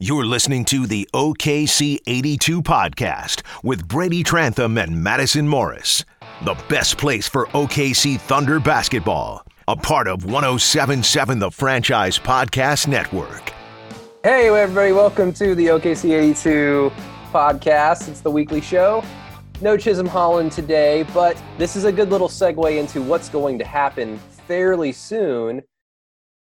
You're listening to the OKC 82 podcast with Brady Trantham and Madison Morris. The best place for OKC Thunder basketball. A part of 1077 The Franchise Podcast Network. Hey, everybody, welcome to the OKC 82 podcast. It's the weekly show. No Chisholm Holland today, but this is a good little segue into what's going to happen fairly soon.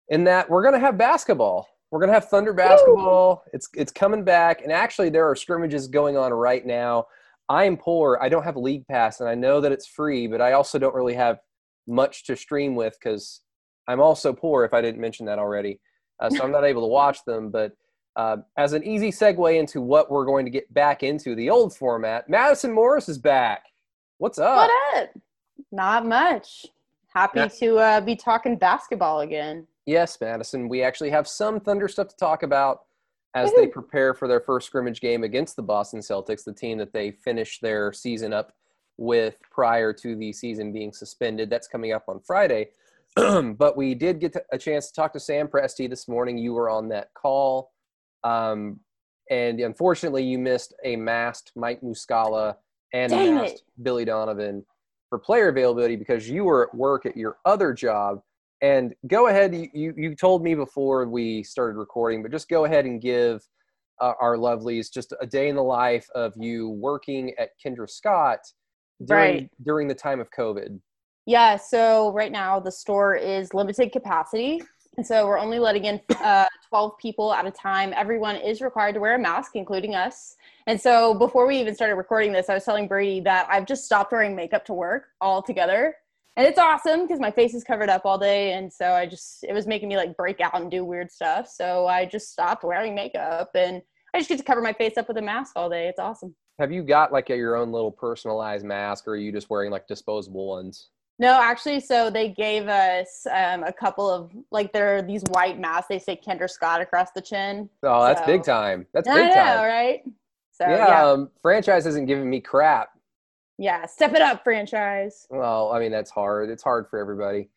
In that we're going to have basketball. We're gonna have Thunder basketball. Woo! It's it's coming back, and actually there are scrimmages going on right now. I am poor. I don't have a league pass, and I know that it's free, but I also don't really have much to stream with because I'm also poor. If I didn't mention that already, uh, so I'm not able to watch them. But uh, as an easy segue into what we're going to get back into the old format, Madison Morris is back. What's up? What up? Not much. Happy to uh, be talking basketball again. Yes, Madison. We actually have some Thunder stuff to talk about as they prepare for their first scrimmage game against the Boston Celtics, the team that they finished their season up with prior to the season being suspended. That's coming up on Friday. but we did get a chance to talk to Sam Presti this morning. You were on that call. Um, and unfortunately, you missed a masked Mike Muscala and Dang a masked it. Billy Donovan for player availability because you were at work at your other job and go ahead. You, you told me before we started recording, but just go ahead and give uh, our lovelies just a day in the life of you working at Kendra Scott during Right. during the time of COVID. Yeah, so right now the store is limited capacity. And so we're only letting in uh, 12 people at a time. Everyone is required to wear a mask, including us. And so before we even started recording this, I was telling Brady that I've just stopped wearing makeup to work altogether. And it's awesome because my face is covered up all day. And so I just, it was making me like break out and do weird stuff. So I just stopped wearing makeup and I just get to cover my face up with a mask all day. It's awesome. Have you got like a, your own little personalized mask, or are you just wearing like disposable ones? No, actually, so they gave us um, a couple of like there are these white masks. They say Kendra Scott across the chin. Oh, that's So- big time. That's I big know, time. right? So yeah, yeah, Um, franchise isn't giving me crap. Yeah, step it up, franchise. Well, I mean that's hard. It's hard for everybody.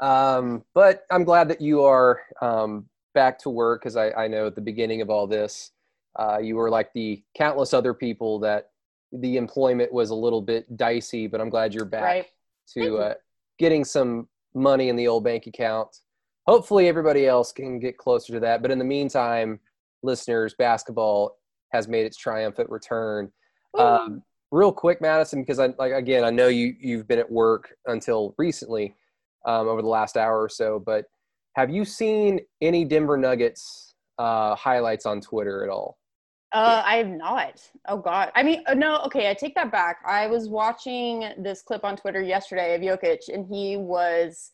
Um, but I'm glad that you are um, back to work because I, I know at the beginning of all this, uh, you were like the countless other people that the employment was a little bit dicey. But I'm glad you're back Right. To uh, getting some money in the old bank account. Hopefully, everybody else can get closer to that. But in the meantime, listeners, basketball has made its triumphant return. Um, real quick, Madison, because I like again, I know you you've been at work until recently, um, over the last hour or so. But have you seen any Denver Nuggets uh, highlights on Twitter at all? Uh, I have not. Oh God. I mean, uh, no. Okay, I take that back. I was watching this clip on Twitter yesterday of Jokic, and he was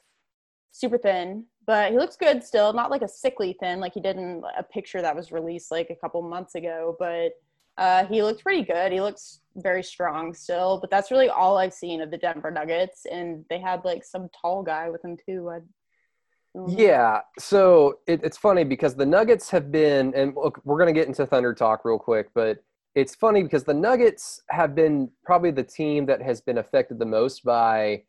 super thin, but he looks good still. Not like a sickly thin, like he did in a picture that was released like a couple months ago. But uh, he looks pretty good. He looks very strong still. But that's really all I've seen of the Denver Nuggets, and they had like some tall guy with them too. I, I. Yeah, so it, it's funny because the Nuggets have been, and look, we're going to get into Thunder talk real quick, but it's funny because the Nuggets have been probably the team that has been affected the most by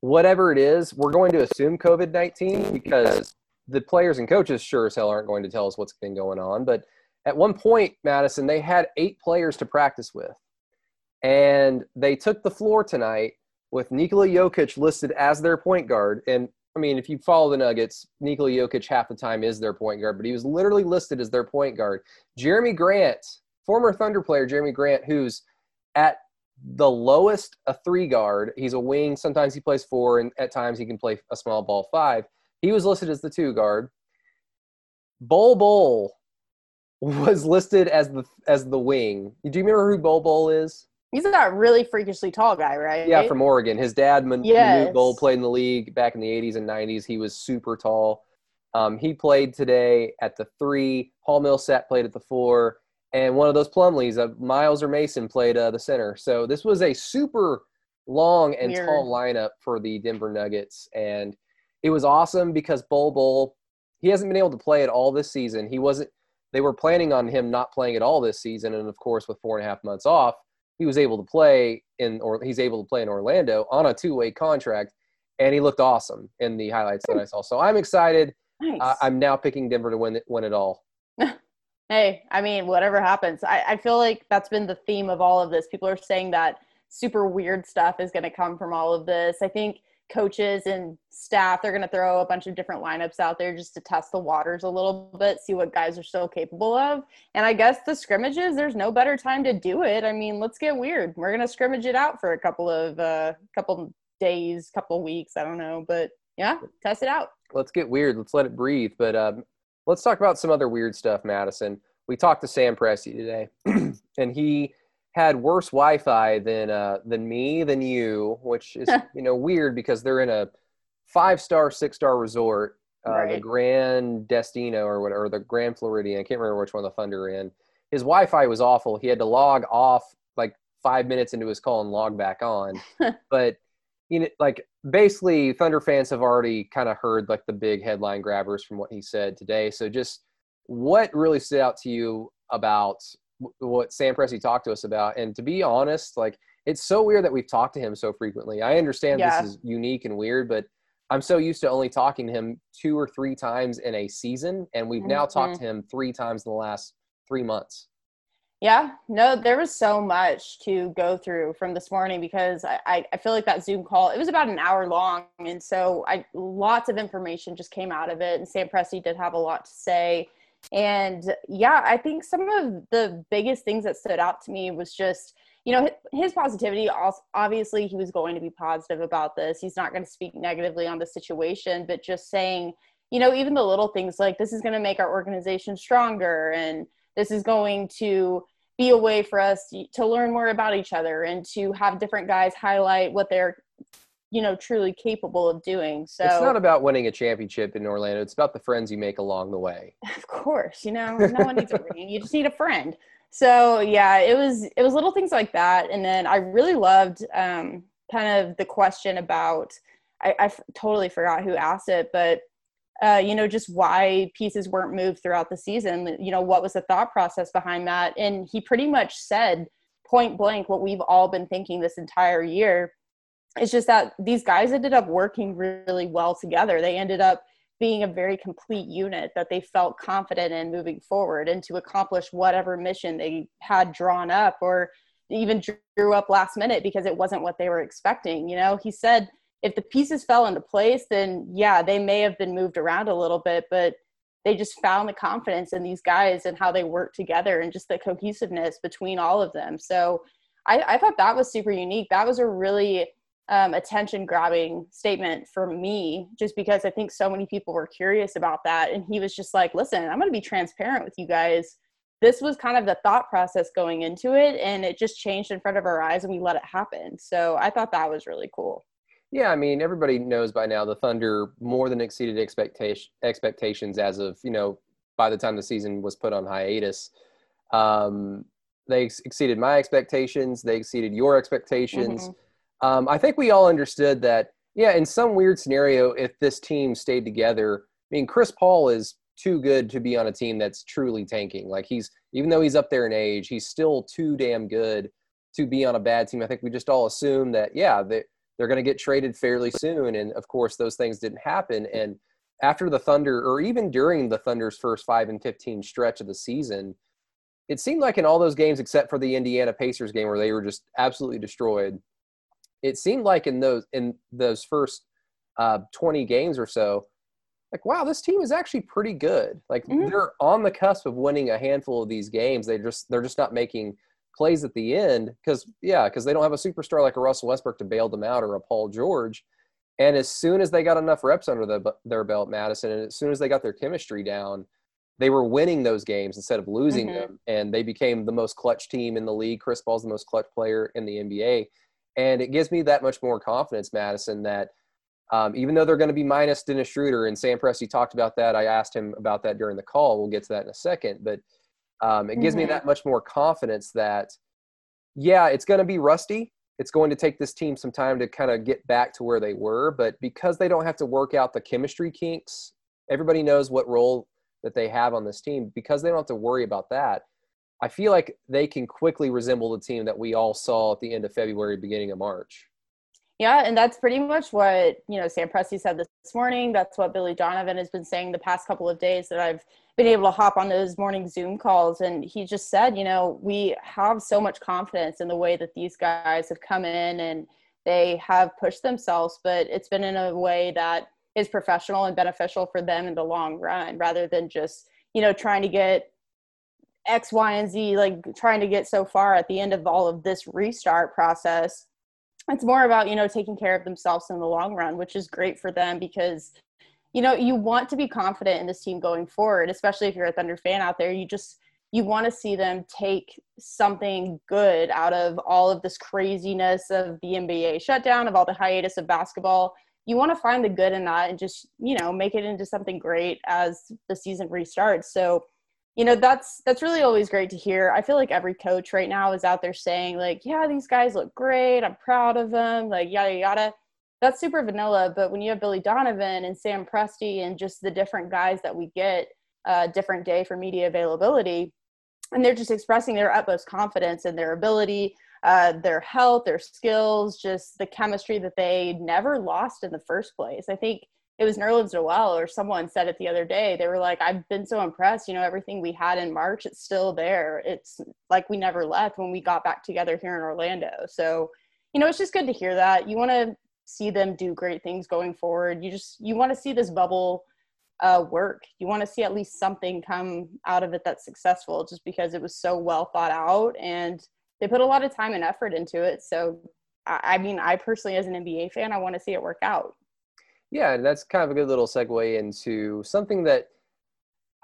whatever it is. We're going to assume COVID 19 because the players and coaches sure as hell aren't going to tell us what's been going on. But at one point, Madison, they had eight players to practice with. And they took the floor tonight with Nikola Jokic listed as their point guard. And I mean, if you follow the Nuggets, Nikola Jokic half the time is their point guard, but he was literally listed as their point guard. Jerami Grant, former Thunder player Jerami Grant, who's at the lowest a three guard. He's a wing. Sometimes he plays four, and at times he can play a small ball five. He was listed as the two guard. Bol Bol was listed as the as the wing. Do you remember who Bol Bol is? he's that really freakishly tall guy, right? Yeah, from Oregon. His dad, Man- Yes. Manute Bol, played in the league back in the 80s and 90s. He was super tall. Um, he played today at the three. Paul Millsap played at the four. And one of those Plumlees, uh, Miles or Mason, played uh, the center. So this was a super long and Weird. tall lineup for the Denver Nuggets. And it was awesome because Bol Bol, he hasn't been able to play at all this season. He wasn't, they were planning on him not playing at all this season. And of course, with four and a half months off, he was able to play in, or he's able to play in Orlando on a two way contract. And he looked awesome in the highlights that I saw. So I'm excited. Nice. Uh, I'm now picking Denver to win it, win it all. Hey, I mean, whatever happens, I, I feel like that's been the theme of all of this. People are saying that super weird stuff is going to come from all of this. I think coaches and staff they're going to throw a bunch of different lineups out there just to test the waters a little bit see what guys are still capable of. And i guess the scrimmages there's no better time to do it. I mean let's get weird. We're going to scrimmage it out for a couple of uh couple days couple weeks i don't know but yeah test it out. Let's get weird. Let's let it breathe. But um let's talk about some other weird stuff madison. We talked to sam presti today and he had worse Wi-Fi than uh, than me than you, which is you know weird because they're in a five star, six star resort, uh, right. the Gran Destino or whatever, the Grand Floridian. I can't remember which one the Thunder in. His Wi-Fi was awful. He had to log off like five minutes into his call and log back on. but you know, like basically, Thunder fans have already kind of heard like the big headline grabbers from what he said today. So just what really stood out to you about what Sam Presti talked to us about. And to be honest, like it's so weird that we've talked to him so frequently. I understand yeah. this is unique and weird, but I'm so used to only talking to him two or three times in a season, and we've mm-hmm. now talked to him three times in the last three months. Yeah, no, there was so much to go through from this morning because I, I feel like that Zoom call, it was about an hour long. And so I lots of information just came out of it. And Sam Presti did have a lot to say. And yeah, I think some of the biggest things that stood out to me was just, you know, his positivity. Obviously, he was going to be positive about this. He's not going to speak negatively on the situation, but just saying, you know, even the little things like this is going to make our organization stronger and this is going to be a way for us to learn more about each other and to have different guys highlight what they're you know truly capable of doing so it's not about winning a championship in orlando it's about the friends you make along the way. Of course you know no one needs a ring you just need a friend. So yeah it was it was little things like that and then i really loved um, kind of the question about I, I totally forgot who asked it but uh, you know just why pieces weren't moved throughout the season you know what was the thought process behind that? And he pretty much said point blank what we've all been thinking this entire year it's just that these guys ended up working really well together. They ended up being a very complete unit that they felt confident in moving forward and to accomplish whatever mission they had drawn up or even drew up last minute because it wasn't what they were expecting. You know, he said if the pieces fell into place, then yeah, they may have been moved around a little bit, but they just found the confidence in these guys and how they work together and just the cohesiveness between all of them. So I, I thought that was super unique. That was a really um, attention grabbing statement for me just because I think so many people were curious about that. And he was just like, listen, I'm going to be transparent with you guys. This was kind of the thought process going into it, and it just changed in front of our eyes, and we let it happen. So I thought that was really cool. Yeah, I mean, everybody knows by now the Thunder more than exceeded expectation expectations as of you know by the time the season was put on hiatus. Um, they exceeded my expectations. They exceeded your expectations. Mm-hmm um, I think we all understood that, yeah, in some weird scenario, if this team stayed together, I mean, Chris Paul is too good to be on a team that's truly tanking. Like he's, even though he's up there in age, he's still too damn good to be on a bad team. I think we just all assume that, yeah, they, they're going to get traded fairly soon. And of course, those things didn't happen. And after the Thunder, or even during the Thunder's first five and 15 stretch of the season, it seemed like in all those games, except for the Indiana Pacers game where they were just absolutely destroyed, it seemed like in those in those first uh, 20 games or so like wow this team is actually pretty good. Like mm-hmm. they're on the cusp of winning a handful of these games. They just they're just not making plays at the end because yeah because they don't have a superstar like a russell westbrook to bail them out or a paul george. And as soon as they got enough reps under the, their belt madison and as soon as they got their chemistry down they were winning those games instead of losing mm-hmm. them. And they became the most clutch team in the league. Chris paul's the most clutch player in the nba and it gives me that much more confidence, Madison, that um, even though they're going to be minus Dennis Schroeder, and Sam Presti talked about that. I asked him about that during the call. We'll get to that in a second. But um, it gives mm-hmm. me that much more confidence that, yeah, it's going to be rusty. It's going to take this team some time to kind of get back to where they were. But because they don't have to work out the chemistry kinks, everybody knows what role that they have on this team. Because they don't have to worry about that, I feel like they can quickly resemble the team that we all saw at the end of February, beginning of March. Yeah, and that's pretty much what, you know, Sam Presti said this morning. That's what Billy Donovan has been saying the past couple of days that I've been able to hop on those morning Zoom calls. And he just said, you know, we have so much confidence in the way that these guys have come in and they have pushed themselves, but it's been in a way that is professional and beneficial for them in the long run rather than just, you know, trying to get X, Y, and Z, like trying to get so far at the end of all of this restart process it's more about you know taking care of themselves in the long run which is great for them because you know you want to be confident in this team going forward especially if you're a thunder fan out there. You just you want to see them take something good out of all of this craziness of the nba shutdown of all the hiatus of basketball. You want to find the good in that and just you know make it into something great as the season restarts. So you know that's that's really always great to hear. I feel like every coach right now is out there saying like yeah these guys look great. I'm proud of them like yada yada. That's super vanilla but when you have billy donovan and sam presti and just the different guys that we get uh, different day for media availability and they're just expressing their utmost confidence in their ability uh, their health their skills just the chemistry that they never lost in the first place. I think it was Nerlens Noel or someone said it the other day. They were like, I've been so impressed. You know, everything we had in March, it's still there. It's like we never left when we got back together here in Orlando. So, you know, it's just good to hear that. You want to see them do great things going forward. You just, you want to see this bubble uh, work. You want to see at least something come out of it that's successful just because it was so well thought out and they put a lot of time and effort into it. So, I mean, I personally, as an NBA fan, I want to see it work out. Yeah, and that's kind of a good little segue into something that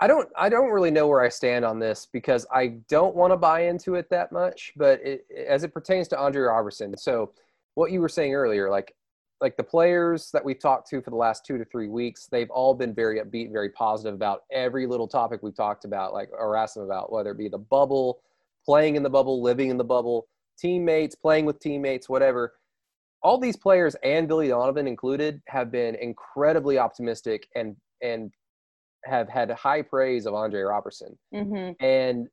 I don't I don't really know where I stand on this because I don't want to buy into it that much, but it, as it pertains to Andre Roberson. So what you were saying earlier, like like the players that we've talked to for the last two to three weeks, they've all been very upbeat very positive about every little topic we've talked about, like or asked them about, whether it be the bubble, playing in the bubble, living in the bubble, teammates, playing with teammates, whatever all these players and Billy Donovan included have been incredibly optimistic and and have had high praise of Andre Roberson. Mm-hmm. And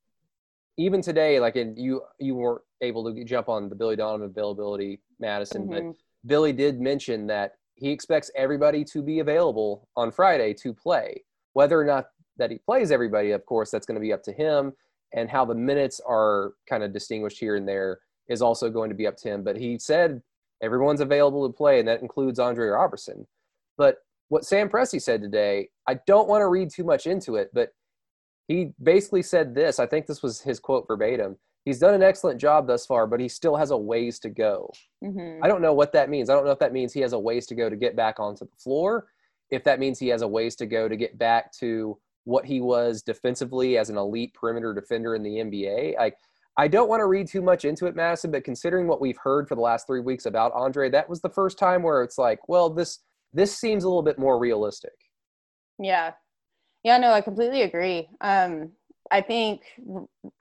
even today, like in, you you weren't able to jump on the Billy Donovan availability, Madison, mm-hmm. but Billy did mention that he expects everybody to be available on Friday to play. Whether or not that he plays everybody, of course, that's going to be up to him. And how the minutes are kind of distinguished here and there is also going to be up to him. But he said Everyone's available to play, and that includes Andre Roberson. But what Sam Presti said today, I don't want to read too much into it, but he basically said this. I think this was his quote verbatim. He's done an excellent job thus far, but he still has a ways to go. Mm-hmm. I don't know what that means. I don't know if that means he has a ways to go to get back onto the floor, if that means he has a ways to go to get back to what he was defensively as an elite perimeter defender in the NBA. Like I don't want to read too much into it, Madison, but considering what we've heard for the last three weeks about Andre, that was the first time where it's like, well, this this seems a little bit more realistic. Yeah, yeah, no, I completely agree. Um, I think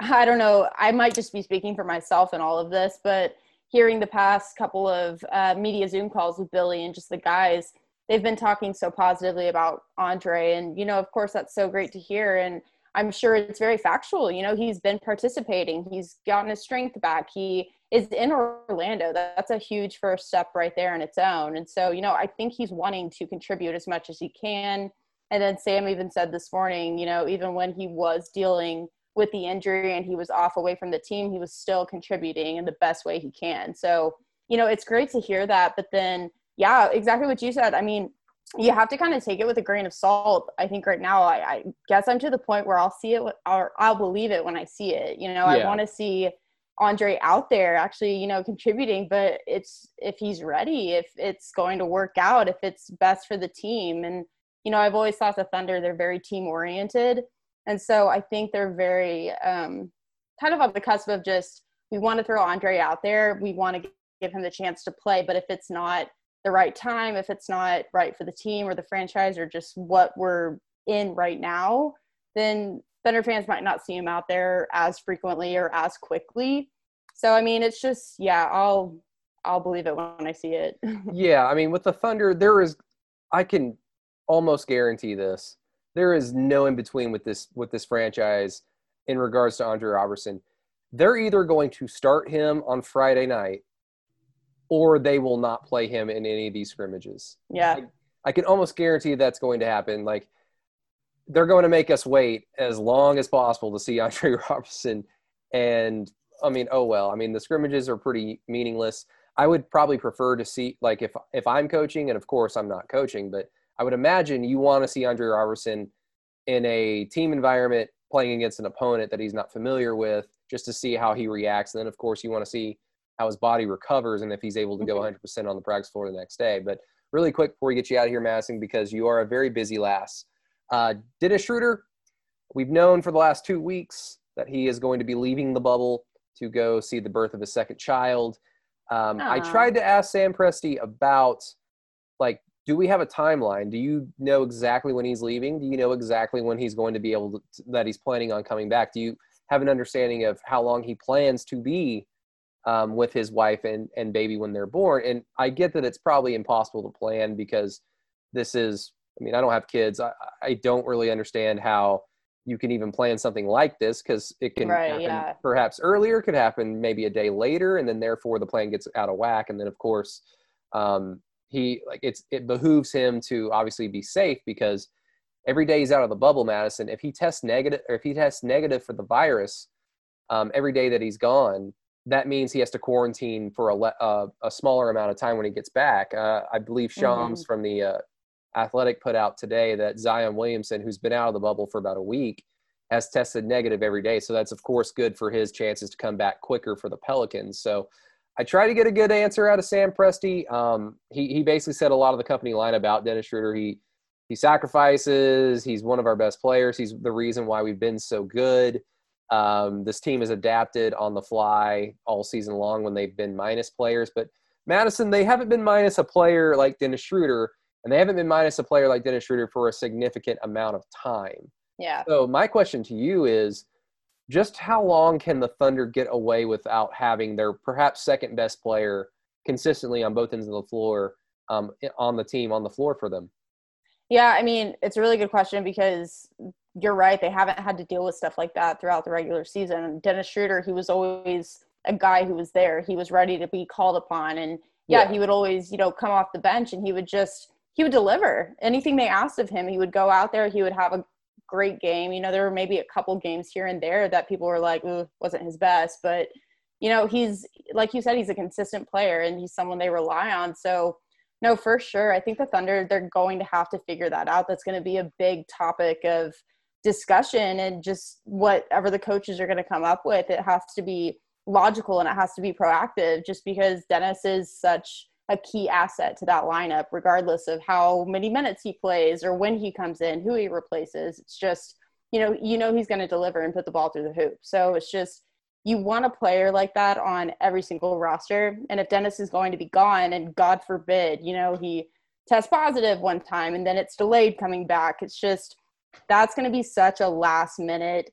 I don't know. I might just be speaking for myself in all of this, but hearing the past couple of uh, media Zoom calls with Billy and just the guys, they've been talking so positively about Andre, and you know, of course, that's so great to hear. And I'm sure it's very factual. You know, he's been participating, he's gotten his strength back. He is in Orlando. That's a huge first step right there in its own. And so, you know, I think he's wanting to contribute as much as he can. And then Sam even said this morning, you know, even when he was dealing with the injury and he was off away from the team, he was still contributing in the best way he can. So, you know, it's great to hear that. But then, yeah, exactly what you said. I mean, you have to kind of take it with a grain of salt. I think right now, I, I guess I'm to the point where I'll see it or I'll believe it when I see it. You know, yeah. I want to see Andre out there actually, you know, contributing, but it's if he's ready, if it's going to work out, if it's best for the team. And, you know, I've always thought the Thunder, they're very team oriented. And so I think they're very um, kind of on the cusp of just, we want to throw Andre out there. We want to give him the chance to play. But if it's not the right time, if it's not right for the team or the franchise or just what we're in right now, then Thunder fans might not see him out there as frequently or as quickly. So I mean, it's just yeah, I'll I'll believe it when I see it. yeah, I mean, with the Thunder, there is I can almost guarantee this. There is no in between with this with this franchise in regards to Andre Roberson. They're either going to start him on Friday night or they will not play him in any of these scrimmages. Yeah. I, I can almost guarantee that's going to happen. Like they're going to make us wait as long as possible to see Andre Roberson. And I mean, oh well. I mean, the scrimmages are pretty meaningless. I would probably prefer to see like if if I'm coaching, and of course I'm not coaching, but I would imagine you want to see Andre Roberson in a team environment playing against an opponent that he's not familiar with, just to see how he reacts. And then of course you want to see how his body recovers and if he's able to go 100% mm-hmm. on the practice floor the next day. But really quick before we get you out of here, Madison, because you are a very busy lass. Uh, Dennis Schroeder, we've known for the last two weeks that he is going to be leaving the bubble to go see the birth of his second child. Um, I tried to ask Sam Presti about, like, do we have a timeline? Do you know exactly when he's leaving? Do you know exactly when he's going to be able to, that he's planning on coming back? Do you have an understanding of how long he plans to be um, with his wife and, and baby when they're born? And I get that it's probably impossible to plan because this is, I mean, I don't have kids. I, I don't really understand how you can even plan something like this because it can right, happen yeah. perhaps earlier, could happen maybe a day later, and then therefore the plan gets out of whack. And then, of course, um, he like it's it behooves him to obviously be safe because every day he's out of the bubble, Madison. If he tests negative or if he tests negative for the virus um, every day that he's gone, that means he has to quarantine for a, uh, a smaller amount of time when he gets back. Uh, I believe Shams mm-hmm. from the uh, Athletic put out today that Zion Williamson, who's been out of the bubble for about a week, has tested negative every day. So that's of course good for his chances to come back quicker for the Pelicans. So I tried to get a good answer out of Sam Presti. Um, he he basically said a lot of the company line about Dennis Schroeder. He he sacrifices. He's one of our best players. He's the reason why we've been so good. Um, this team has adapted on the fly all season long when they've been minus players. But Madison, they haven't been minus a player like Dennis Schroeder, and they haven't been minus a player like Dennis Schroeder for a significant amount of time. Yeah. So my question to you is just how long can the Thunder get away without having their perhaps second best player consistently on both ends of the floor um, on the team on the floor for them? Yeah, I mean, it's a really good question because you're right. They haven't had to deal with stuff like that throughout the regular season. Dennis Schroeder, he was always a guy who was there. He was ready to be called upon. And yeah, yeah, he would always, you know, come off the bench and he would just, he would deliver anything they asked of him. He would go out there, he would have a great game. You know, there were maybe a couple games here and there that people were like, Ooh, wasn't his best. But, you know, he's, like you said, he's a consistent player and he's someone they rely on. So, no, for sure. I think the Thunder, they're going to have to figure that out. That's going to be a big topic of discussion and just whatever the coaches are going to come up with. It has to be logical and it has to be proactive just because Dennis is such a key asset to that lineup, regardless of how many minutes he plays or when he comes in, who he replaces. It's just, you know, you know he's going to deliver and put the ball through the hoop. So it's just you want a player like that on every single roster. And if Dennis is going to be gone, and God forbid, you know, he tests positive one time and then it's delayed coming back, it's just that's going to be such a last minute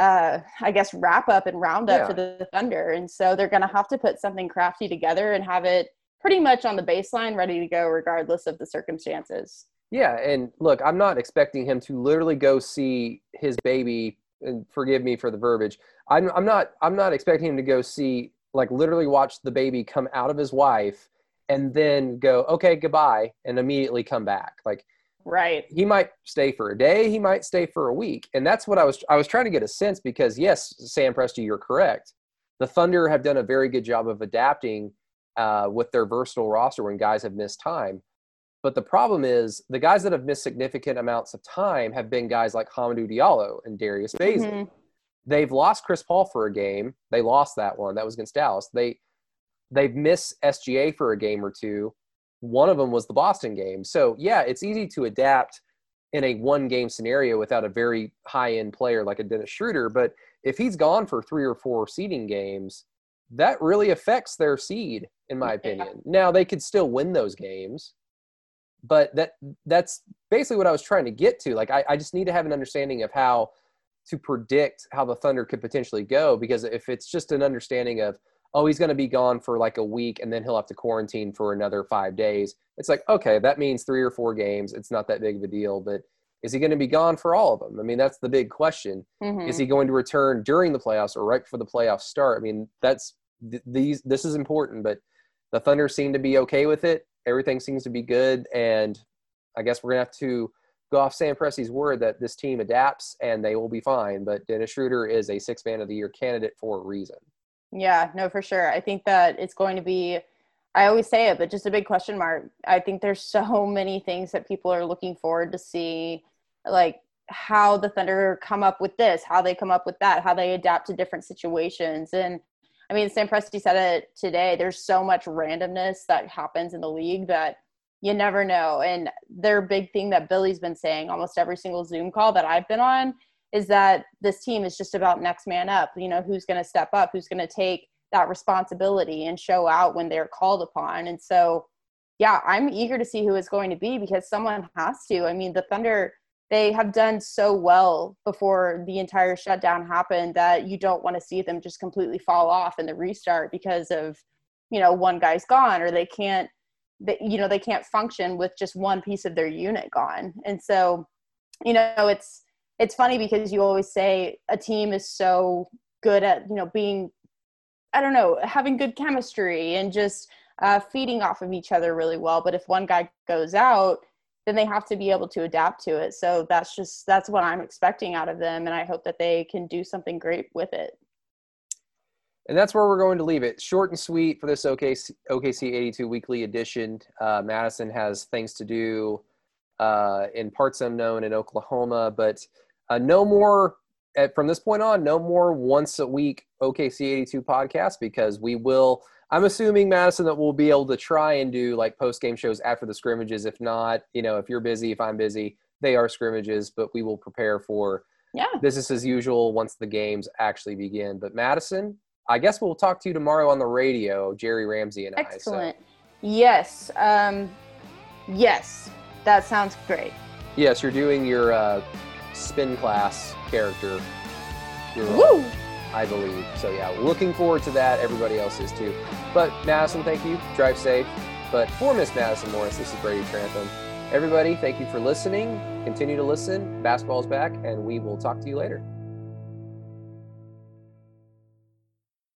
uh, I guess wrap up and roundup yeah. for the Thunder, and so they're going to have to put something crafty together and have it pretty much on the baseline, ready to go, regardless of the circumstances. Yeah, and look, I'm not expecting him to literally go see his baby. And forgive me for the verbiage. I'm, I'm not. I'm not expecting him to go see, like, literally watch the baby come out of his wife, and then go, okay, goodbye, and immediately come back. Like, right. He might stay for a day. He might stay for a week, and that's what I was. I was trying to get a sense because yes, Sam Presti, you're correct. The Thunder have done a very good job of adapting uh, with their versatile roster when guys have missed time. But the problem is the guys that have missed significant amounts of time have been guys like Hamidou Diallo and Darius Bazley. Mm-hmm. They've lost Chris Paul for a game. They lost that one. That was against Dallas. They they've missed SGA for a game or two. One of them was the Boston game. So yeah, it's easy to adapt in a one game scenario without a very high end player like a Dennis Schroeder. But if he's gone for three or four seeding games, that really affects their seed in my opinion. Now they could still win those games, but that that's basically what I was trying to get to. Like I, I just need to have an understanding of how to predict how the Thunder could potentially go because if it's just an understanding of oh he's going to be gone for like a week and then he'll have to quarantine for another five days it's like okay that means three or four games it's not that big of a deal but is he going to be gone for all of them i mean that's the big question mm-hmm. is he going to return during the playoffs or right before the playoffs start i mean that's th- these this is important but the Thunder seem to be okay with it. Everything seems to be good, and I guess we're gonna have to go off Sam Presti's word that this team adapts and they will be fine. But Dennis Schroeder is a six man of the year candidate for a reason. Yeah, no, for sure. I think that it's going to be, I always say it, but just a big question mark. I think there's so many things that people are looking forward to see, like how the Thunder come up with this, how they come up with that, how they adapt to different situations. And I mean, Sam Presti said it today. There's so much randomness that happens in the league that you never know. And their big thing that Billy's been saying almost every single Zoom call that I've been on is that this team is just about next man up. You know, who's going to step up, who's going to take that responsibility and show out when they're called upon. And so, yeah, I'm eager to see who it's going to be because someone has to. I mean, the Thunder, they have done so well before the entire shutdown happened that you don't want to see them just completely fall off in the restart because of, you know, one guy's gone or they can't, they, you know, they can't function with just one piece of their unit gone. And so, you know, it's, it's funny because you always say a team is so good at you know being i don't know having good chemistry and just uh, feeding off of each other really well. But if one guy goes out then they have to be able to adapt to it. So that's just that's what i'm expecting out of them. And i hope that they can do something great with it. And that's where we're going to leave it. Short and sweet for this okc, OKC 82 weekly edition. Uh, madison has things to do uh, in parts unknown in oklahoma but uh, no more at, from this point on. No more once a week OKC 82 podcast because we will. I'm assuming Madison that we'll be able to try and do like post game shows after the scrimmages. If not, you know, if you're busy, if I'm busy, they are scrimmages, but we will prepare for yeah business as usual once the games actually begin. But Madison, I guess we'll talk to you tomorrow on the radio, Jerry Ramsey and Excellent. I. Excellent. So. Yes. Um, yes. That sounds great. Yes, you're doing your uh, spin class character. Woo! I believe. So yeah, looking forward to that. Everybody else is too. But Madison, thank you. Drive safe. But for Miss Madison Morris, this is Brady Trantham. Everybody, thank you for listening. Continue to listen. Basketball's back, and we will talk to you later.